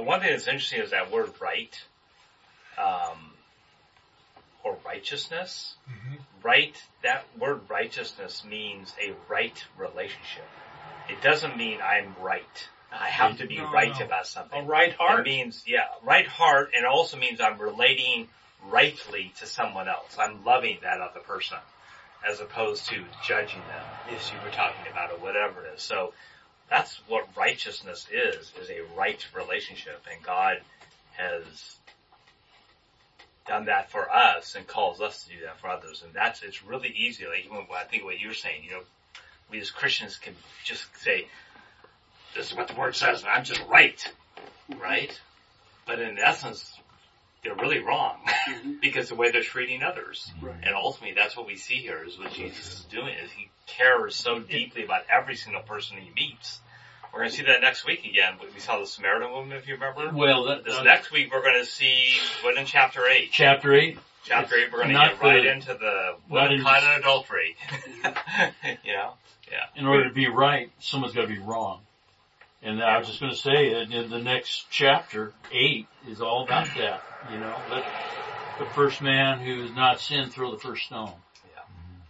But one thing that's interesting is that word right, um, or righteousness. Right, that word righteousness means a right relationship. It doesn't mean I'm right. I have to be No, right no. about something. A right It heart. means, yeah, right heart, and it also means I'm relating rightly to someone else. I'm loving that other person, as opposed to judging them, as you were talking about, or whatever it is. So, that's what righteousness is, is a right relationship, and God has done that for us and calls us to do that for others, and that's, it's really easy, like, even I think what you're saying, you know, we as Christians can just say, this is what the word says, and I'm just right right? But in essence, they're really wrong because the way they're treating others. Right. And ultimately, that's what we see here is what Jesus is doing is he cares so deeply about every single person he meets. We're going to see that next week again. We saw the Samaritan woman, if you remember. Well, that, This uh, next week, we're going to see what in chapter eight. chapter eight. Chapter eight, we're going to Not get right the- into the not woman in- caught in adultery. you know, in order to be right, someone's got to be wrong. And I was just going to say that in the next chapter, eight, is all about that. You know, let the first man who has not sinned throw the first stone. Yeah.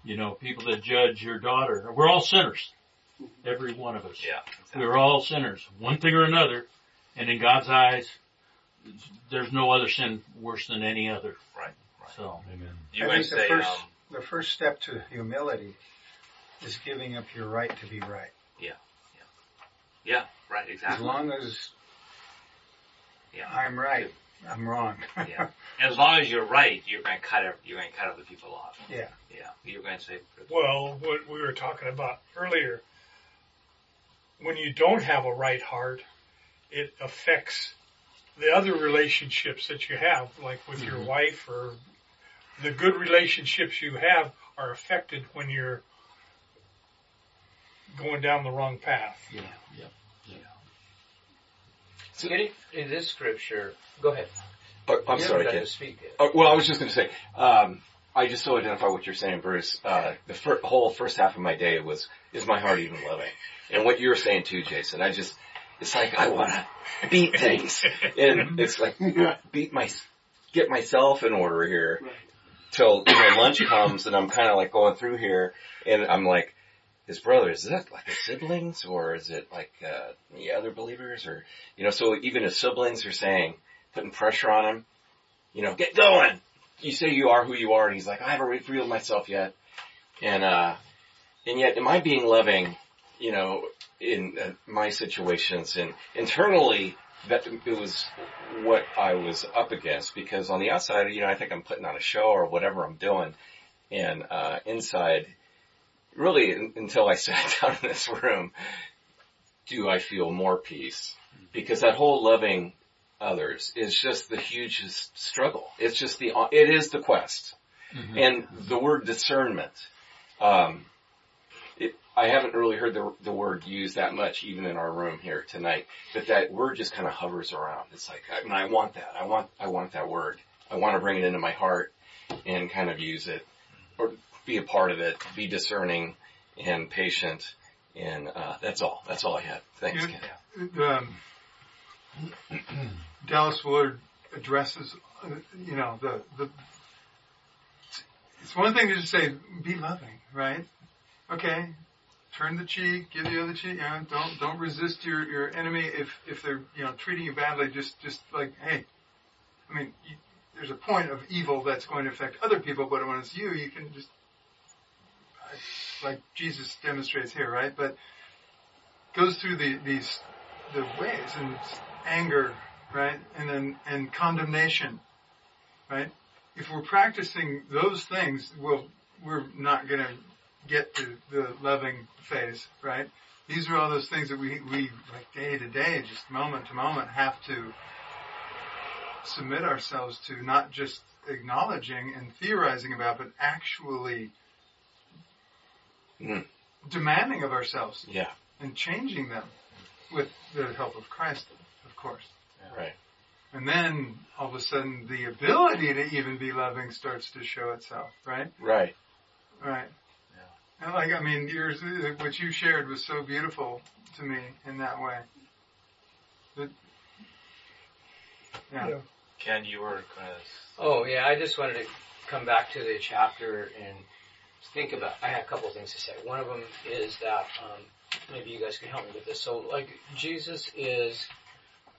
You know, people that judge your daughter, we're all sinners. Every one of us. yeah, exactly. We're all sinners, one thing or another. And in God's eyes, there's no other sin worse than any other. right, right. So, You I might think the say, first, um, the first step to humility is giving up your right to be right. Yeah, right, exactly. As long as Yeah. I'm right, I'm wrong. Yeah. As long as you're right, you're going to cut ev- you're going to cut other people off. Yeah. Yeah. You're going to say, Well, what we were talking about earlier, when you don't have a right heart, it affects the other relationships that you have, like with your mm-hmm. wife or the good relationships you have are affected when you're going down the wrong path. yeah, yeah. In, in this scripture, go ahead. Oh, I'm You sorry, haven't Ken. to speak yet. Oh, well, I was just going to say, um, I just so identify what you're saying, Bruce. Uh, the fir- whole first half of my day was, is my heart even loving? And what you were saying too, Jason, I just, it's like I want to beat things. And it's like, beat my, get myself in order here till you know, lunch comes and I'm kind of like going through here and I'm like, his brother, is that like his siblings or is it like, uh, the other believers or, you know, so even his siblings are saying, putting pressure on him, you know, get going. You say you are who you are and he's like, I haven't revealed myself yet. And, uh, and yet am I being loving, you know, in uh, my situations and internally that it was what I was up against because on the outside, you know, I think I'm putting on a show or whatever I'm doing. And, uh, inside, really until I sat down in this room, do I feel more peace? Because that whole loving others is just the hugest struggle. It's just the, it is the quest. And the word discernment, um, it, I haven't really heard the, the word used that much even in our room here tonight, but that word just kind of hovers around. It's like, I mean, I want that. I want, I want that word. I want to bring it into my heart and kind of use it or be a part of it, be discerning and patient. And, uh, that's all. That's all I had. Thanks, Yeah. Ken. um, Dallas Willard addresses, uh, you know, the, the, it's one thing to just say, be loving, right? Okay. Turn the cheek, give the other cheek, you know, don't, don't resist your, your enemy if, if they're, you know, treating you badly, just, just like, hey, I mean, you, there's a point of evil that's going to affect other people, but when it's you, you can just, like Jesus demonstrates here, right? But goes through the, these, the ways and anger, right? And then, and condemnation, right? If we're practicing those things, we'll, we're not gonna get to the loving phase, right? These are all those things that we, we, like day to day, just moment to moment have to submit ourselves to, not just acknowledging and theorizing about, but actually Mm. demanding of ourselves Yeah. and changing them with the help of Christ, of course. Right. And then all of a sudden the ability to even be loving starts to show itself, right? Right. Right. And like, I mean, yours, what you shared was so beautiful to me in that way. That Yeah. Yeah. Ken, you were gonna. Oh yeah, I just wanted to come back to the chapter and think about. I have a couple of things to say. One of them is that um, maybe you guys can help me with this. So, like Jesus is,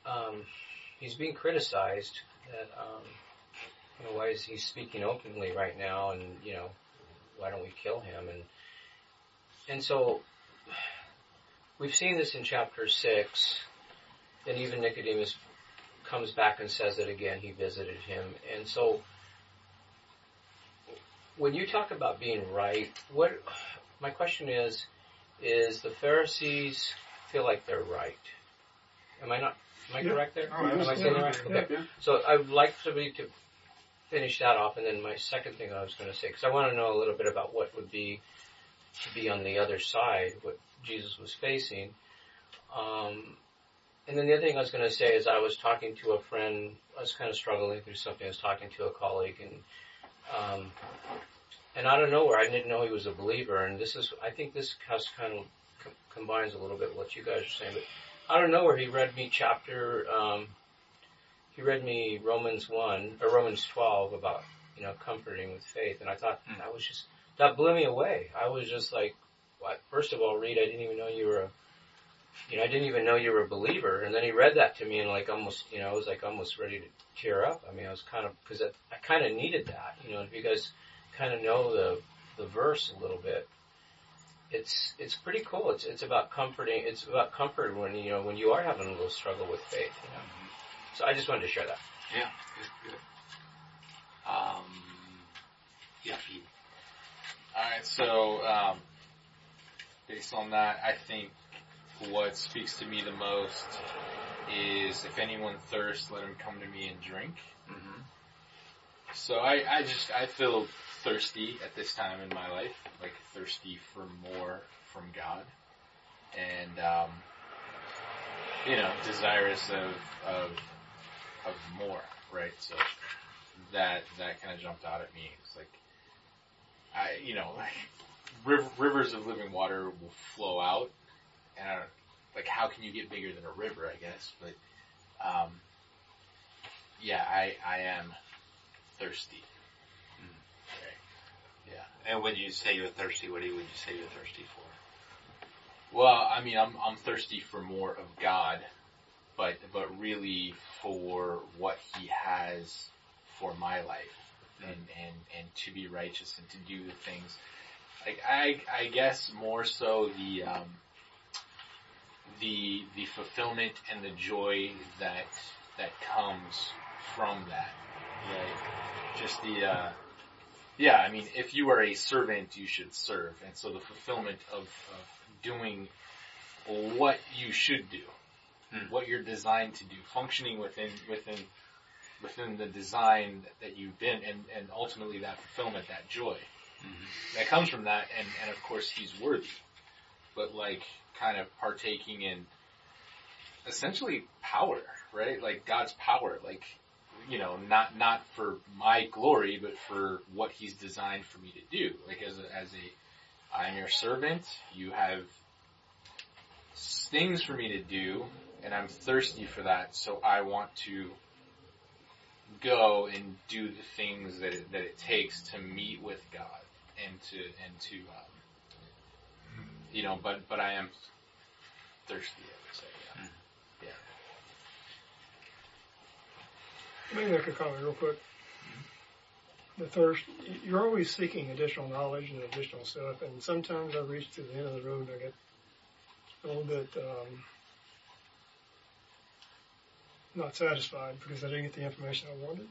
um, he's being criticized. That um, you know, why is he speaking openly right now? And you know, why don't we kill him? And and so we've seen this in chapter six, and even Nicodemus comes back and says it again. He visited him, and so when you talk about being right, what my question is, is the Pharisees feel like they're right? Am I not? Am I Yeah. correct there? Oh, Am I saying that right? Okay. Yeah. So I would like somebody to finish that off, and then my second thing I was going to say, because I want to know a little bit about what would be to be on the other side, what Jesus was facing. Um, and then the other thing I was going to say is I was talking to a friend, I was kind of struggling through something, I was talking to a colleague, and um, and out of nowhere, I didn't know he was a believer, and this is, I think this has kind of com- combines a little bit what you guys are saying, but out of nowhere, he read me chapter, um, he read me Romans 1, or Romans 12 about, you know, comforting with faith, and I thought Mm. that was just, that blew me away. I was just like, what? first of all, Reed, I didn't even know you were a, you know, I didn't even know you were a believer, and then he read that to me and like almost, you know, I was like almost ready to tear up. I mean, I was kind of, cause I, I kind of needed that, you know, if you guys kind of know the, the verse a little bit, it's, it's pretty cool. It's, it's about comforting, it's about comfort when, you know, when you are having a little struggle with faith, you know. So I just wanted to share that. Yeah, good, good. Um, yeah, Alright, so, um, based on that, I think what speaks to me the most is if anyone thirsts, let him come to me and drink. Mm-hmm. So I, I just, I feel thirsty at this time in my life, like thirsty for more from God. And, um, you know, desirous of, of, of more, right? So that, that kind of jumped out at me. It's like, I, you know, like, rivers of living water will flow out I don't, like how can you get bigger than a river, I guess, but, um, yeah, I, I am thirsty. Right. Yeah. And when you say you're thirsty, what do you, would you say you're thirsty for? Well, I mean, I'm I'm thirsty for more of God, but but really for what He has for my life, and and and to be righteous and to do the things. Like I I guess more so the um the the fulfillment and the joy that that comes from that, right? Just the uh yeah, I mean, if you are a servant, you should serve. And so the fulfillment of, of doing what you should do, Hmm. what you're designed to do, functioning within, within, within the design that you've been, and, and ultimately that fulfillment, that joy Mm-hmm. that comes from that. And, and of course he's worthy, but like kind of partaking in essentially power, right? Like God's power, like you know, not not for my glory, but for what He's designed for me to do. Like as a, as a, I am your servant. You have things for me to do, and I'm thirsty for that. So I want to go and do the things that it, that it takes to meet with God and to and to um, you know. But but I am thirsty. I would say. Yeah. Yeah. Let me make a comment real quick. The thirst, you're always seeking additional knowledge and additional stuff, and sometimes I reach to the end of the road and I get a little bit um, not satisfied because I didn't get the information I wanted.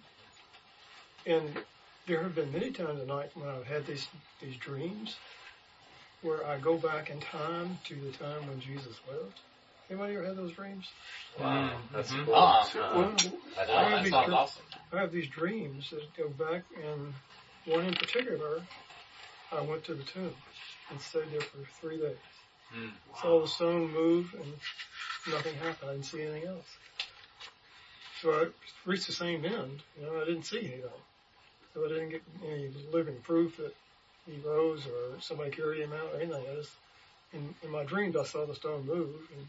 And there have been many times at night when I've had these these dreams where I go back in time to the time when Jesus lived. Anybody ever had those dreams? Wow, that's Mhm. cool. Ah, Uh, Well, I I have these awesome. I have these dreams that go back, and one in particular, I went to the tomb and stayed there for three days. Mm. Saw the stone move, and nothing happened. I didn't see anything else. So I reached the same end. You know, I didn't see anything. So I didn't get any living proof that he rose or somebody carried him out or anything. I just, in, in my dreams, I saw the stone move, and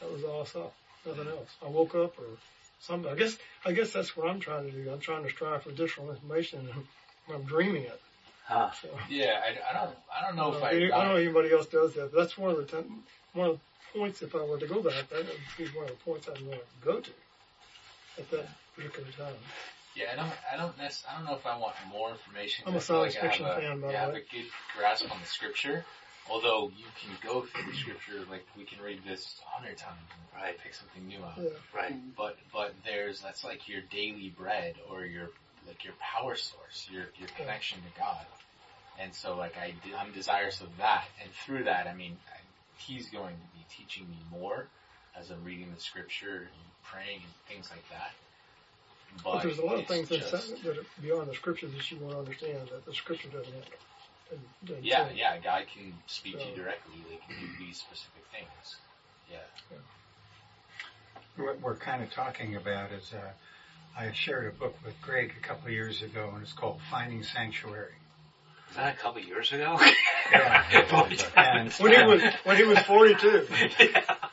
that was all I saw. Nothing else. I woke up or some, I guess, I guess that's what I'm trying to do. I'm trying to strive for additional information and I'm dreaming it. Huh. So, Yeah, I, I don't, I don't know if uh, I, I don't got know anybody else does that. But that's one of the ten, one of the points. If I were to go back, that would be one of the points I'd want to go to at that particular time. Yeah, I don't, I don't nec- I don't know if I want more information. I'm a I feel like science fiction I have a, fan, by the I have a good grasp on the scripture. Although you can go through the scripture, like we can read this a hundred times and Right. pick something new out. Yeah. Right. But but there's that's like your daily bread or your like your power source, your your connection to God. And so like I de- I'm desirous of that, and through that, I mean, I, He's going to be teaching me more as I'm reading the scripture and praying and things like that. But, But there's a lot of things that, just- that are beyond the scriptures that you want to understand that the scripture doesn't have. doesn't- doesn't Yeah, say. yeah, God can speak to you So- directly. They can do these specific things. Yeah. What we're kind of talking about is, uh, I shared a book with Greg a couple of years ago, and it's called Finding Sanctuary. Was that a couple of years ago? And When he was when he was 42.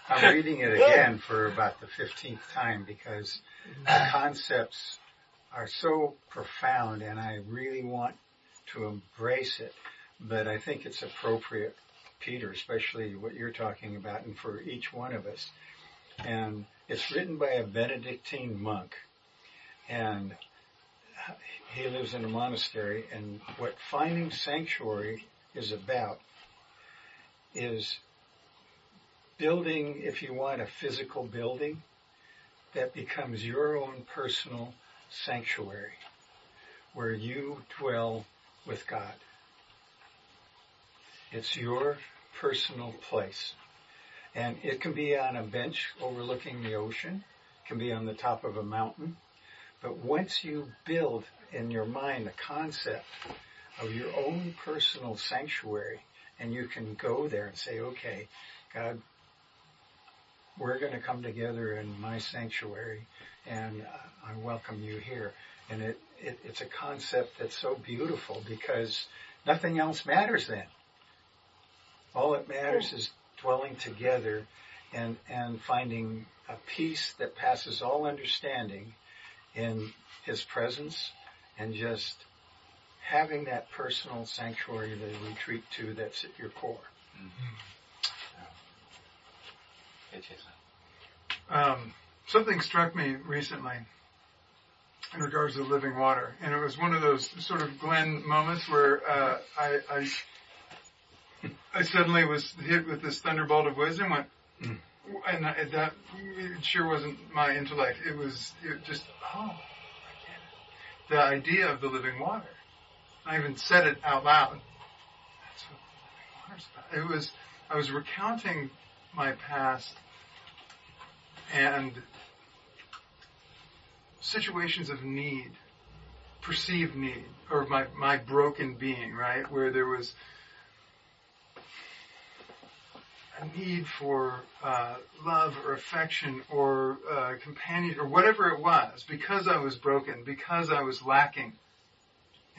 I'm reading it again for about the 15th time because the mm-hmm. concepts are so profound and I really want to embrace it. But I think it's appropriate, Peter, especially what you're talking about and for each one of us. And it's written by a Benedictine monk and he lives in a monastery and what finding sanctuary is about is building, if you want, a physical building that becomes your own personal sanctuary where you dwell with God. It's your personal place. And it can be on a bench overlooking the ocean, it can be on the top of a mountain. But once you build in your mind the concept of your own personal sanctuary, and you can go there and say, okay, God, we're going to come together in my sanctuary and I welcome you here. And it, it, it's a concept that's so beautiful because nothing else matters then. All that matters is dwelling together and, and finding a peace that passes all understanding in his presence and just having that personal sanctuary that you retreat to that's at your core. Hey, Jason. Um, something struck me recently in regards to living water, and it was one of those sort of Glenn moments where uh, I, I I suddenly was hit with this thunderbolt of wisdom. Went, and that it sure wasn't my intellect. It was it just oh, I get it. The idea of the living water. I even said it out loud. That's what living water's about. It was I was recounting my past and situations of need, perceived need, or my, my broken being, right? Where there was a need for uh, love or affection or uh, companion or whatever it was because I was broken, because I was lacking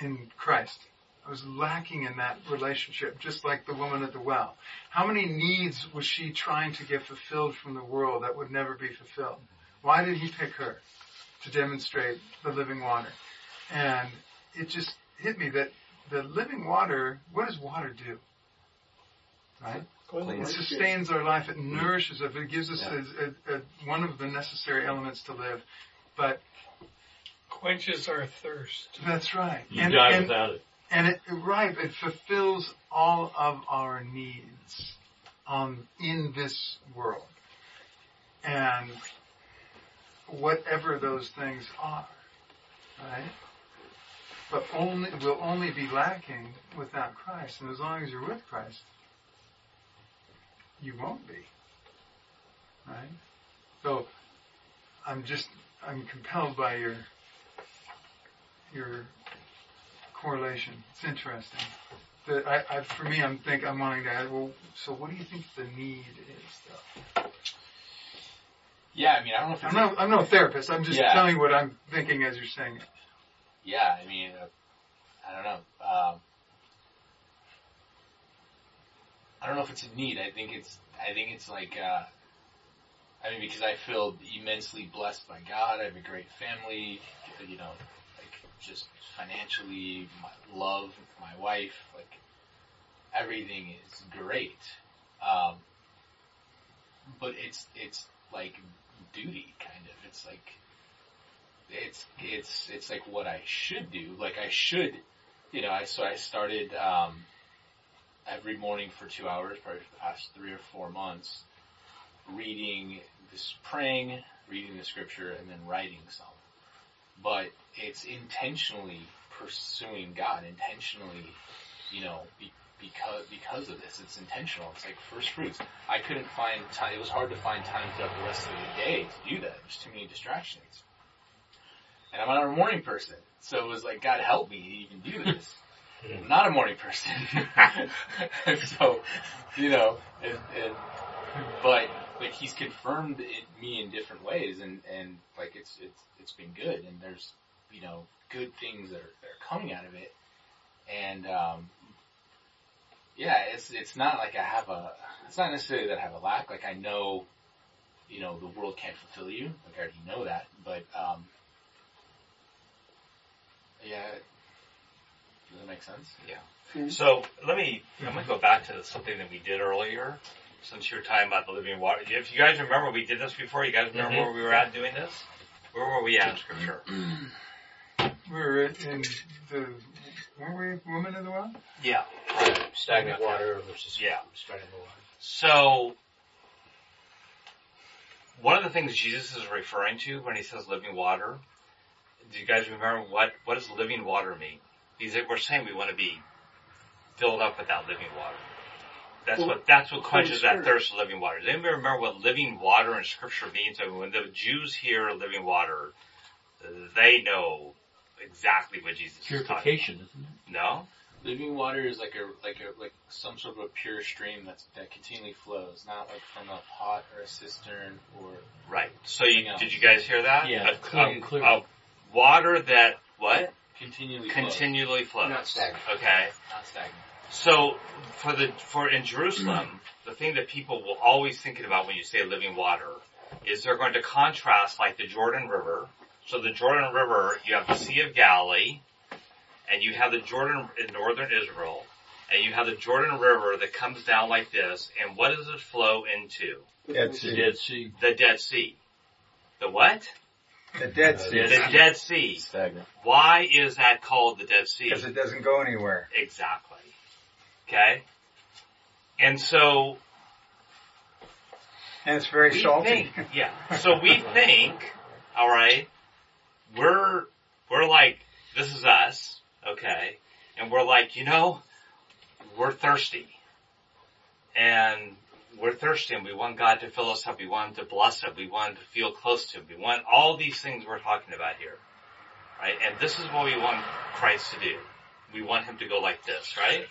in Christ. I was lacking in that relationship, just like the woman at the well. How many needs was she trying to get fulfilled from the world that would never be fulfilled? Why did he pick her to demonstrate the living water? And it just hit me that the living water, what does water do? Right? It sustains our life. It nourishes us. It gives us a, a, a, one of the necessary elements to live. But Quenches our thirst. that's right. You and, die and, without it. and it, right, it fulfills all of our needs um, in this world. And whatever those things are, right? But only will only be lacking without Christ. And as long as you're with Christ, you won't be. Right? So I'm just I'm compelled by your your correlation. It's interesting. The, I, I, for me, I'm think I'm wanting to add. Well, so what do you think the need is, though? Yeah, I mean, I don't know if I'm no, I'm no therapist. I'm just Yeah. telling you what I'm thinking as you're saying it. Yeah, I mean, uh, I don't know. Um, I don't know if it's a need. I think it's. I think it's like. Uh, I mean, because I feel immensely blessed by God. I have a great family, you know, like just financially, my love, my wife, like everything is great. Um, but it's, it's like duty kind of. It's like, it's, it's, it's like what I should do. Like I should, you know, I, so I started, um, every morning for two hours, probably for the past three or four months, reading this, praying, reading the scripture, and then writing some. But it's intentionally pursuing God, intentionally, you know, be, because because of this, it's intentional. It's like first fruits. I couldn't find time. It was hard to find time throughout the rest of the day to do that. There's too many distractions. And I'm not a morning person, so it was like, God help me even do this. I'm not a morning person. so, you know, and, and, but, like he's confirmed it, me in different ways and, and like it's, it's, it's been good and there's, you know, good things that are, that are coming out of it. And, um, yeah, it's, it's not like I have a, it's not necessarily that I have a lack. Like I know, you know, the world can't fulfill you. Like I already know that, but, um, yeah, does that make sense? Yeah. So let me, I'm gonna go back to something that we did earlier, since you were talking about the living water. If you guys remember, we did this before. You guys remember Mhm. where we were at doing this? Where were we at in scripture? We were in the, weren't we woman in the well? Yeah. Stagnant water versus Yeah. stagnant water. So, one of the things Jesus is referring to when he says living water, do you guys remember what, what does living water mean? He's like, we're saying we want to be filled up with that living water. That's Well, what, that's what quenches that thirst of living water. Does anybody remember what living water in scripture means? I mean, when the Jews hear living water, they know exactly what Jesus is talking Purification, isn't it? No? Living water is like a like a like some sort of a pure stream that's that continually flows, not like from a pot or a cistern or Right. So you, else. did you guys hear that? Yeah, A, clear a- and clear. a water that, what? Continually flows, continually flows. Not stagnant. Okay. not stagnant. So for the for in Jerusalem, mm. the thing that people will always thinking about when you say living water is they're going to contrast like the Jordan River. So the Jordan River, you have the Sea of Galilee, and you have the Jordan in northern Israel, and you have the Jordan River that comes down like this, and what does it flow into? Dead The Sea. Dead Sea. The Dead Sea. The what? The Dead uh, Sea. The Dead Sea. Stagnant. Why is that called the Dead Sea? Because it doesn't go anywhere. Exactly. Okay? And so And it's very we salty. think, yeah. So we think, all right, we're we're like this is us, okay, and we're like, you know, we're thirsty, and we're thirsty, and we want God to fill us up. We want Him to bless us. We want to feel close to Him. We want all these things we're talking about here, right? And this is what we want Christ to do. We want Him to go like this, right?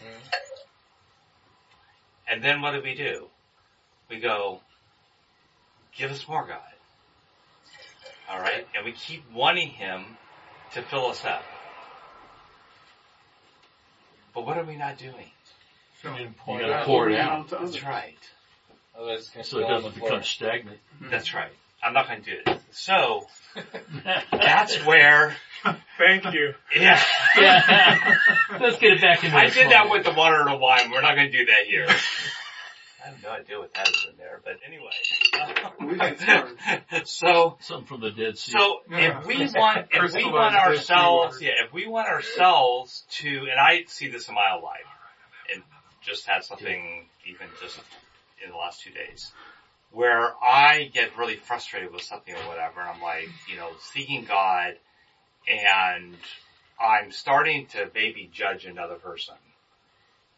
Mm-hmm. And then what do we do? We go, give us more, God. Alright? And we keep wanting Him to fill us up. But what are we not doing? So, You gotta pour it out. Oh, that's right. Otherwise, it's gonna So it spill on the doesn't floor. become stagnant. Mm-hmm. That's right. I'm not going to do it. So, that's where, Thank you. yeah. yeah. Let's get it back into I the did that with the water and the wine. We're not going to do that here. I have no idea what that is in there, but We anyway. start. so, Something from the Dead Sea. So Yeah. if we want, if we Crystalline want ourselves, yeah, if we want ourselves to, and I see this in my own life, and just had something even just in the last two days, where I get really frustrated with something or whatever, and I'm like, you know, seeking God, and I'm starting to maybe judge another person,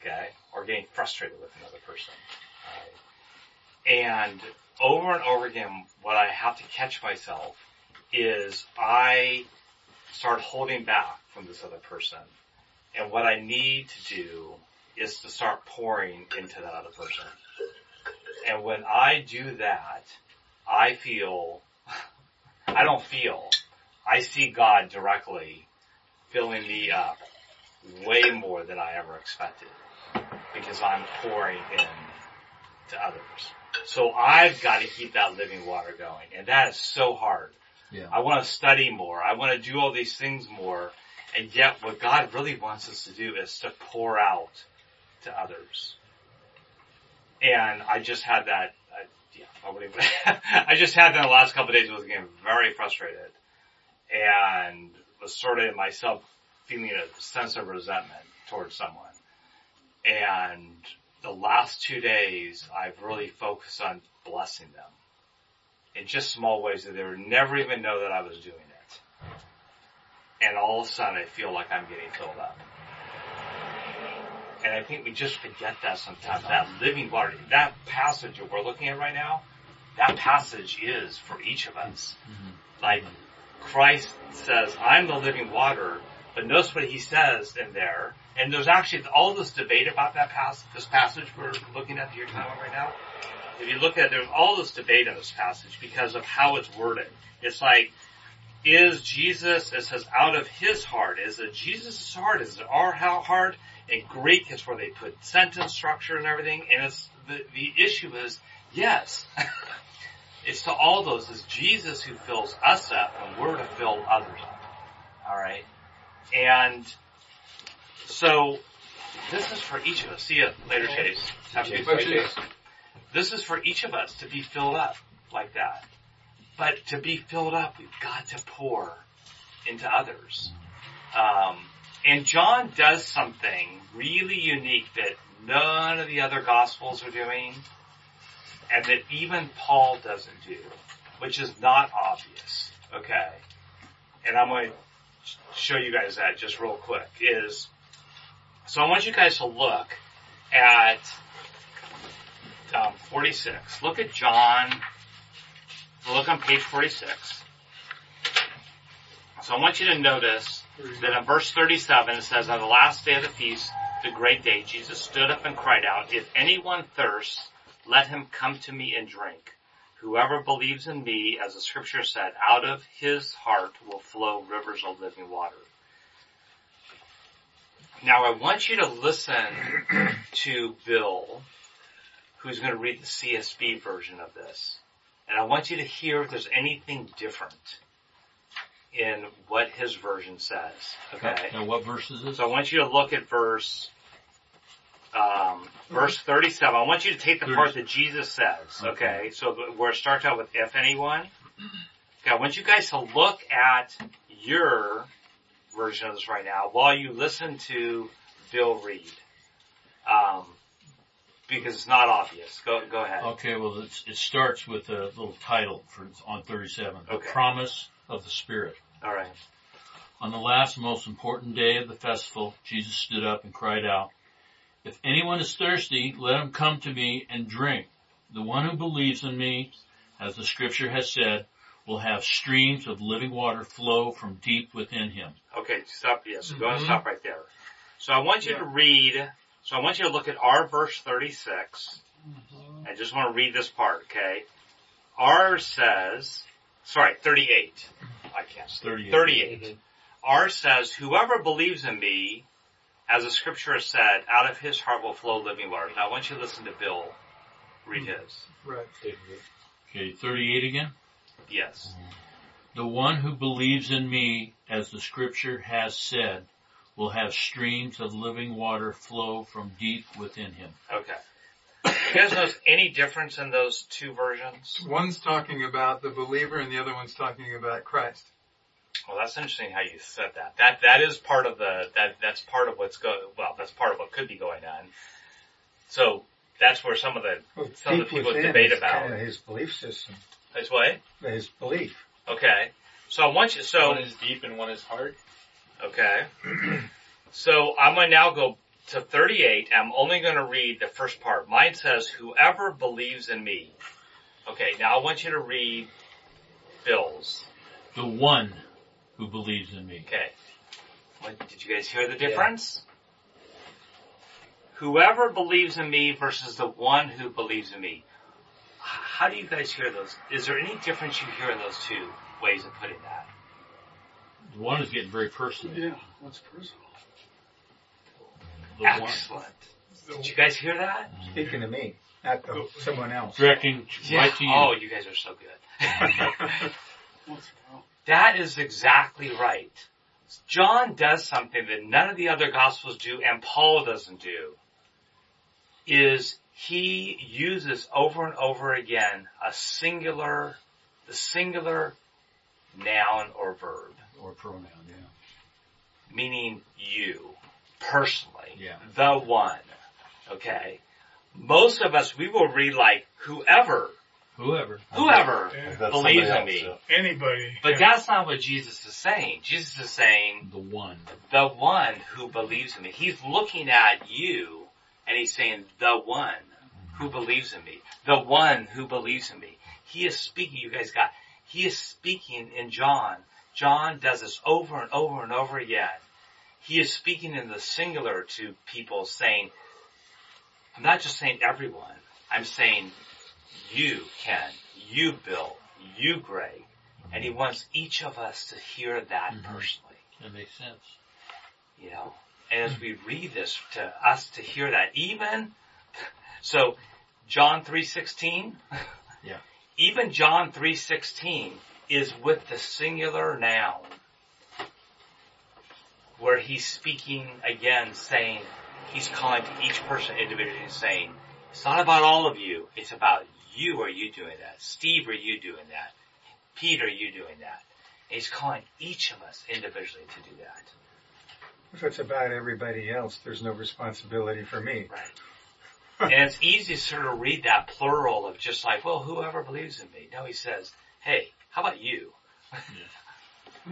okay, or getting frustrated with another person. Alright. And over and over again, what I have to catch myself is I start holding back from this other person. And what I need to do is to start pouring into that other person. And when I do that, I feel, I don't feel, I see God directly filling me up way more than I ever expected because I'm pouring in to others. So I've got to keep that living water going. And that is so hard. Yeah. I want to study more. I want to do all these things more. And yet what God really wants us to do is to pour out to others. And I just had that, I, yeah, I I just had that the last couple days. I was getting very frustrated and was sort of myself feeling a sense of resentment towards someone. And the last two days, I've really focused on blessing them in just small ways that they would never even know that I was doing it. And all of a sudden, I feel like I'm getting filled up. And I think we just forget that sometimes. That living water, that passage that we're looking at right now, that passage is for each of us. Mm-hmm. Like Christ says, I'm the living water, but notice what he says in there. And there's actually all this debate about that pass, this passage we're looking at that you're talking about right now. If you look at it, there's all this debate in this passage because of how it's worded. It's like, is Jesus, it says out of his heart, is it Jesus' heart, is it our heart? In Greek, it's where they put sentence structure and everything, and it's, the, the issue is, yes, it's to all those, it's Jesus who fills us up, and we're to fill others up. Alright? And, so, this is for each of us. See you later, Chase. Have a good. Chase. This is for each of us to be filled up like that. But to be filled up, we've got to pour into others. Um, and John does something really unique that none of the other gospels are doing, and that even Paul doesn't do, which is not obvious. Okay. And I'm going to show you guys that just real quick is, so I want you guys to look at um, 46. Look at John. Look on page 46. So I want you to notice that in verse 37 it says, on the last day of the feast, the great day, Jesus stood up and cried out, if anyone thirsts, let him come to me and drink. Whoever believes in me, as the scripture said, out of his heart will flow rivers of living water. Now I want you to listen to Bill, who's going to read the CSB version of this. And I want you to hear if there's anything different in what his version says. Okay? Now what verse is this? So I want you to look at verse, um, verse 37. I want you to take the part that Jesus says. Okay? So where it starts out with if anyone. Okay, I want you guys to look at your version of this right now while you listen to Bill read. Um, because it's not obvious. Go, go ahead. Okay, well, it's, it starts with a little title for on 37. The Okay. promise of the Spirit. All right. On the last most important day of the festival, Jesus stood up and cried out, If anyone is thirsty, let him come to me and drink. The one who believes in me, as the scripture has said, will have streams of living water flow from deep within him. Okay, stop. Yes, go and mm-hmm. stop right there. So I want you to read. So I want you to look at our verse 36. Mm-hmm. I just want to read this part, okay? R says, sorry, 38. I can't. 38. 38. Mm-hmm. R says, whoever believes in me, as the scripture has said, out of his heart will flow living water. Now I want you to listen to Bill read mm-hmm. his. Right. Okay, 38 again. Yes. The one who believes in me, as the scripture has said, will have streams of living water flow from deep within him. Okay. You guys notice any difference in those two versions? One's talking about the believer and the other one's talking about Christ. Well, that's interesting how you said that. That that is part of the that that's part of what's go. Well, that's part of what could be going on. So that's where some of the Well, some of the people debate about. kinda his belief system, This way. his belief. Okay. So I want you. So one is deep and one is hard. okay. so I'm going to now go to 38. I'm only going to read the first part. Mine says, "Whoever believes in me." Okay. Now I want you to read Bill's. The one who believes in me. Okay. What, did you guys hear the difference? Whoever believes in me versus the one who believes in me. How do you guys hear those? Is there any difference you hear in those two ways of putting that? The one is getting very personal. Yeah, that's personal. The one. Excellent. Did you guys hear that? Speaking to me, Not the, someone else. Directing right to you. Oh, you guys are so good. that is exactly right. John does something that none of the other gospels do and Paul doesn't do. Is he uses over and over again a singular, the singular noun or verb, Or pronoun, yeah. meaning you, personally. Yeah. The one. Okay. Most of us, we will read like whoever, Whoever. whoever Yeah. Believes in me. else, Anybody. But yeah. that's not what Jesus is saying. Jesus is saying The one. the one who believes in me. He's looking at you and he's saying the one who mm-hmm. believes in me. The one who believes in me. He is speaking, you guys got, he is speaking in John. John does this over and over and over again. He is speaking in the singular to people saying, I'm not just saying everyone. I'm saying you, Ken, you, Bill, you, Greg. And he wants each of us to hear that Mhm. personally That makes sense. you know, and as we read this to us to hear that even, so John 3.16, Yeah. even John 3.16 is with the singular noun where he's speaking again saying, he's calling to each person individually and saying, it's not about all of you, it's about you are you doing that, Steve are you doing that, Pete are you doing that. And he's calling each of us individually to do that. If it's about everybody else, there's no responsibility for me. Right. and it's easy to sort of read that plural of just like, well, whoever believes in me. No, he says, hey, how about you?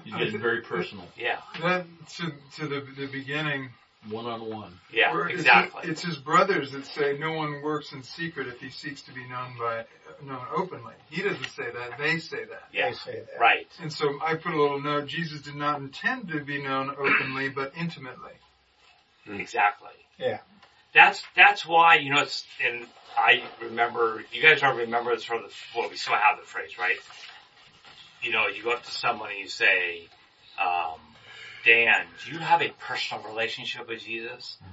He's getting very personal. Yeah, That to to the the beginning. One on one. yeah, where it's- exactly. It's, his brothers that say no one works in secret if he seeks to be known by known openly. He doesn't say that; they say that. yeah, They say that. right. And so I put a little note: Jesus did not intend to be known openly, but intimately. Exactly. Yeah. That's, that's why, you know, it's, and I remember, you guys don't remember this from the, well, we still have the phrase, right? You know, you go up to someone and you say, um, Dan, do you have a personal relationship with Jesus? Mm-hmm.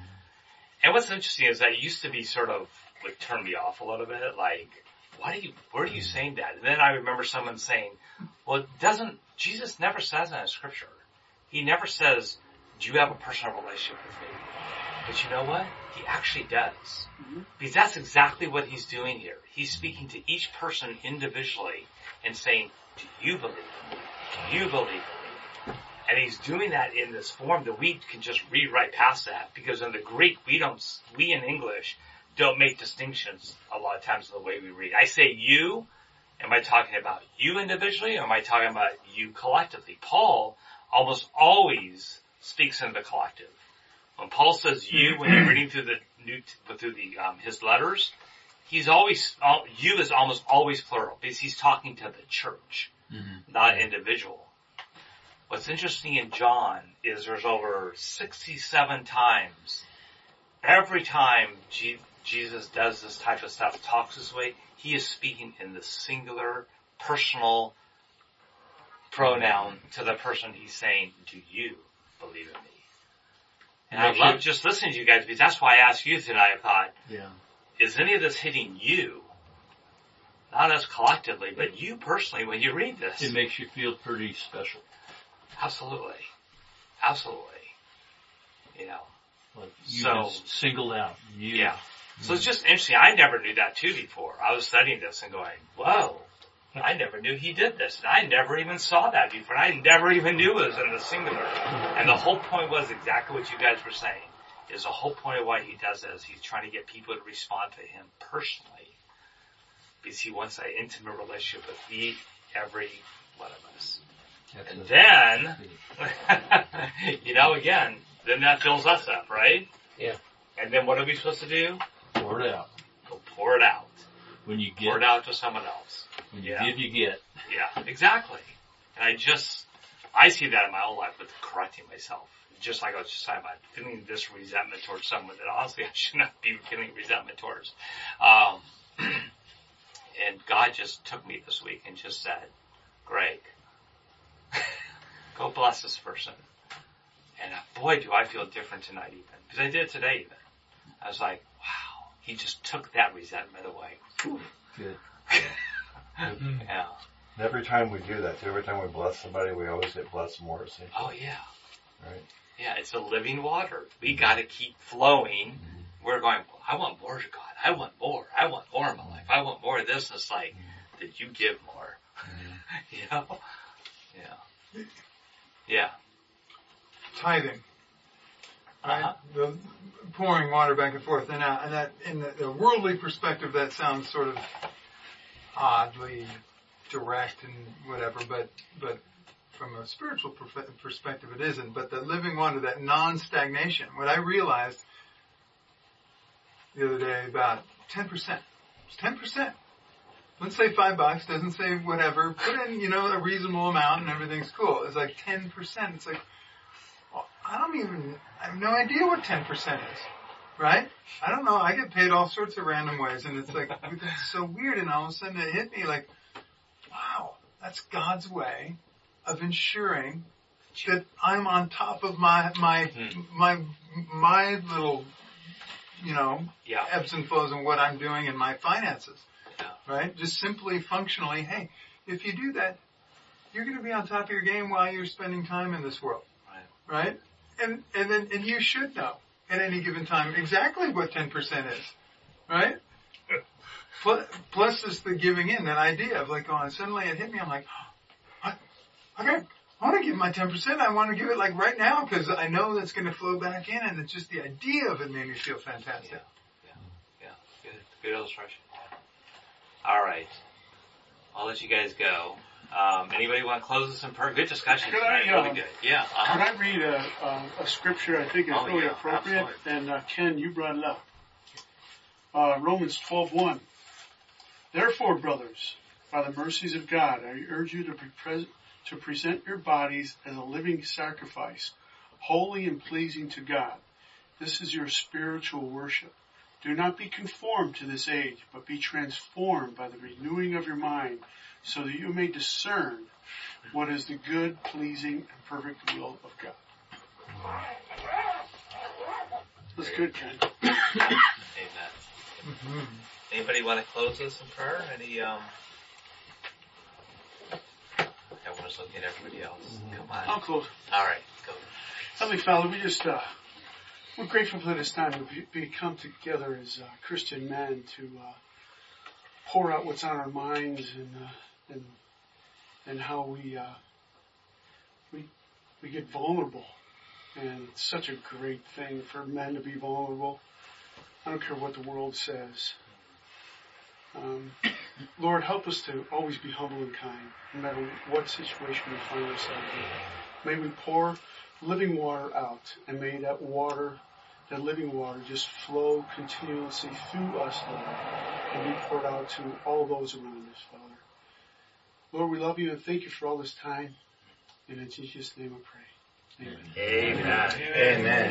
And what's interesting is that used to be sort of, like turn me off a little bit, like, why do you, where are you mm-hmm. saying that? And then I remember someone saying, well, it doesn't, Jesus never says that in scripture. He never says, do you have a personal relationship with me? But you know what? He actually does. Mm-hmm. Because that's exactly what he's doing here. He's speaking to each person individually and saying, do you believe? Do you believe? And he's doing that in this form that we can just read right past that because in the Greek we don't, we in English don't make distinctions a lot of times in the way we read. I say you, am I talking about you individually or am I talking about you collectively? Paul almost always speaks in the collective. When Paul says you, when you're reading through the new, through the, um, his letters, he's always, all, you is almost always plural because he's talking to the church, mm-hmm. not individual. What's interesting in John is there's over 67 times, every time G- Jesus does this type of stuff, talks this way, he is speaking in the singular, personal pronoun to the person he's saying, do you believe in me? And I Makes love just listening to you guys because that's why I asked you tonight, I thought, Yeah. Is any of this hitting you? Not us collectively, but you personally when you read this. It makes you feel pretty special. Absolutely. Absolutely. You know. Like you've So- singled out. You. Yeah. So it's mm. just interesting. I never knew that too before. I was studying this and going, whoa, I never knew he did this. And I never even saw that before. And I never even knew it was in the singular. And the whole point was exactly what you guys were saying. Is the whole point of why he does this. He's trying to get people to respond to him personally. Because he wants that intimate relationship with each, every one of us. And then, you know, again, then that fills us up, right? Yeah. And then what are we supposed to do? Pour it out. Go pour it out. When you get. Pour it out to someone else. when you Yeah. give, you get. Yeah, exactly. And I just, I see that in my own life with correcting myself. Just like I was just talking about feeling this resentment towards someone that honestly I should not be feeling resentment towards. Um, and God just took me this week and just said, Greg, go bless this person. And uh, boy, do I feel different tonight even. Because I did today even. I was like, wow, He just took that resentment away. Good. Yeah. Every time we do that, every time we bless somebody, we always get blessed more. See? Oh yeah. Right. Yeah, it's a living water. We got to keep flowing. We're going. I want more to God. I want more. I want more in my life. I want more of this. And it's like, did you give more? you know? Yeah. Yeah. Tithing. Uh-huh. The pouring water back and forth. And, uh, and that, in the, the worldly perspective, that sounds sort of oddly direct and whatever, but, but from a spiritual perspective, it isn't. But the living water, that non-stagnation, what I realized the other day about 10%. It's 10%. Doesn't say five bucks, doesn't say whatever. Put in, you know, a reasonable amount and everything's cool. It's like 10%. It's like, well, I don't even, I have no idea what 10% is. Right? I don't know. I get paid all sorts of random ways and it's like, it's so weird and all of a sudden it hit me like, wow, that's God's way of ensuring that I'm on top of my, my, mm-hmm. my, my little, you know, Yeah. ebbs and flows and what I'm doing in my finances. Yeah. Right? Just simply functionally, hey, if you do that, you're going to be on top of your game while you're spending time in this world. Right. Right? And, and then, and you should know at any given time exactly what 10% is. Right? Plus, plus is the giving in, that idea of like, oh, suddenly it hit me, I'm like, I, I got, I want to give my 10%, I want to give it like right now because I know that's going to flow back in and it's just the idea of it made me feel fantastic. Yeah. Good. Good illustration. All right. I'll let you guys go. Um, anybody want to close this in prayer? Good discussion Could I, tonight. Really uh, good. Yeah. Could Uh-huh. I read a, a, a scripture I think is Oh, really yeah, appropriate? absolutely. And uh, Ken, you brought it up. Uh, Romans 12:1. Therefore, brothers, by the mercies of God, I urge you to, be pres- to present your bodies as a living sacrifice, holy and pleasing to God. This is your spiritual worship. Do not be conformed to this age, but be transformed by the renewing of your mind, so that you may discern what is the good, pleasing, and perfect will of God. That's good, Ken. Amen. Mm-hmm. Anybody want to close this in prayer? Any, um, everyone's looking at everybody else. Come on. Close. All right. Go. Heavenly Father, we just, uh, we're grateful for this time to be, be come together as uh, Christian men to uh, pour out what's on our minds and uh, and and how we uh, we we get vulnerable. And it's such a great thing for men to be vulnerable. I don't care what the world says. Um, Lord, help us to always be humble and kind, no matter what situation we find ourselves in. May we pour living water out, and may that water, that living water, just flow continuously through us, Lord, and be poured out to all those around us, Father. Lord, we love you and thank you for all this time. And in Jesus' name I pray. Amen. Amen. Amen.